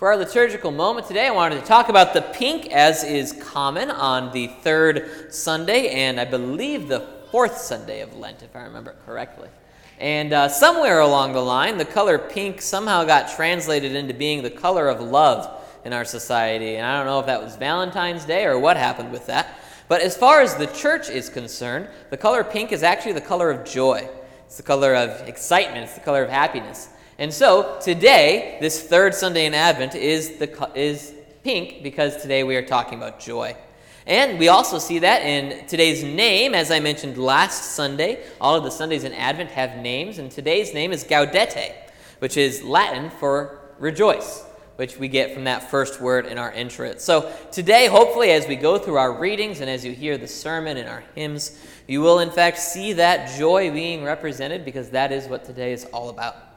For our liturgical moment today, I wanted to talk about the pink as is common on the third Sunday and I believe the fourth Sunday of Lent, if I remember correctly. And uh, somewhere along the line, the color pink somehow got translated into being the color of love in our society. And I don't know if that was Valentine's Day or what happened with that. But as far as the church is concerned, the color pink is actually the color of joy. It's the color of excitement, it's the color of happiness. And so today, this third Sunday in Advent is, the, is pink because today we are talking about joy. And we also see that in today's name, as I mentioned last Sunday. All of the Sundays in Advent have names, and today's name is Gaudete, which is Latin for rejoice, which we get from that first word in our introit. So today, hopefully, as we go through our readings and as you hear the sermon and our hymns, you will in fact see that joy being represented because that is what today is all about.